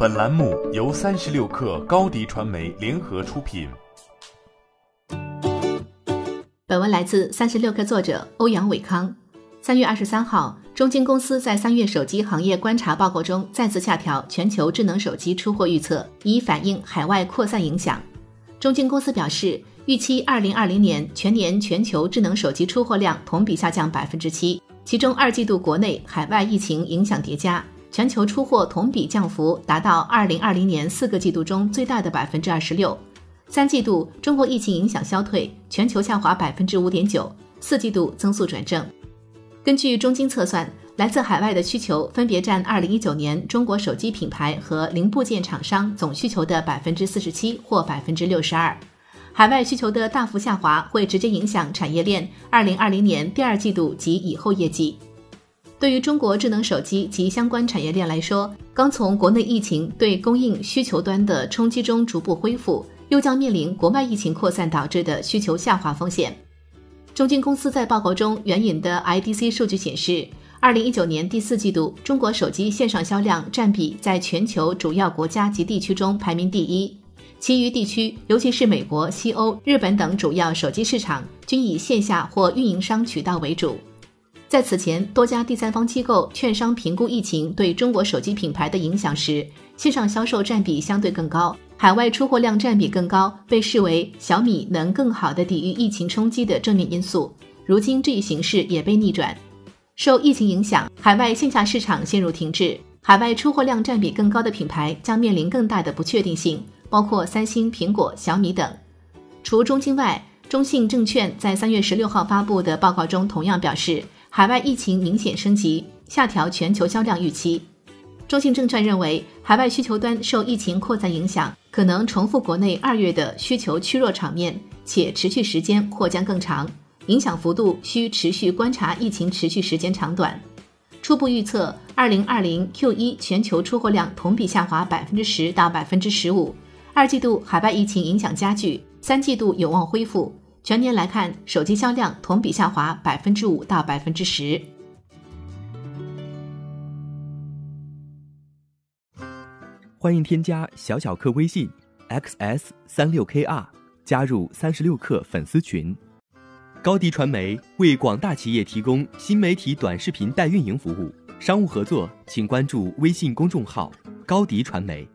本栏目由三十六氪高低传媒联合出品。本文来自三十六氪作者欧阳伟康。三月二十三号，中金公司在三月手机行业观察报告中再次下调全球智能手机出货预测，以反映海外扩散影响。中金公司表示，预期二零二零年全年全球智能手机出货量同比下降百分之七，其中二季度国内、海外疫情影响叠加。全球出货同比降幅达到二零二零年四个季度中最大的百分之二十六，三季度中国疫情影响消退，全球下滑百分之五点九，四季度增速转正。根据中金测算，来自海外的需求分别占二零一九年中国手机品牌和零部件厂商总需求的百分之四十七或百分之六十二。海外需求的大幅下滑会直接影响产业链二零二零年第二季度及以后业绩。对于中国智能手机及相关产业链来说，刚从国内疫情对供应需求端的冲击中逐步恢复，又将面临国外疫情扩散导致的需求下滑风险。中金公司在报告中援引的 IDC 数据显示，二零一九年第四季度中国手机线上销量占比在全球主要国家及地区中排名第一，其余地区，尤其是美国、西欧、日本等主要手机市场，均以线下或运营商渠道为主。在此前，多家第三方机构、券商评估疫情对中国手机品牌的影响时，线上销售占比相对更高，海外出货量占比更高，被视为小米能更好地抵御疫情冲击的正面因素。如今这一形势也被逆转，受疫情影响，海外线下市场陷入停滞，海外出货量占比更高的品牌将面临更大的不确定性，包括三星、苹果、小米等。除中金外，中信证券在三月十六号发布的报告中同样表示。海外疫情明显升级，下调全球销量预期。中信证券认为，海外需求端受疫情扩散影响，可能重复国内二月的需求趋弱场面，且持续时间或将更长，影响幅度需持续观察疫情持续时间长短。初步预测，二零二零 Q 一全球出货量同比下滑百分之十到百分之十五，二季度海外疫情影响加剧，三季度有望恢复。全年来看，手机销量同比下滑百分之五到百分之十。欢迎添加小小客微信 xs 三六 kr 加入三十六课粉丝群。高迪传媒为广大企业提供新媒体短视频代运营服务，商务合作请关注微信公众号高迪传媒。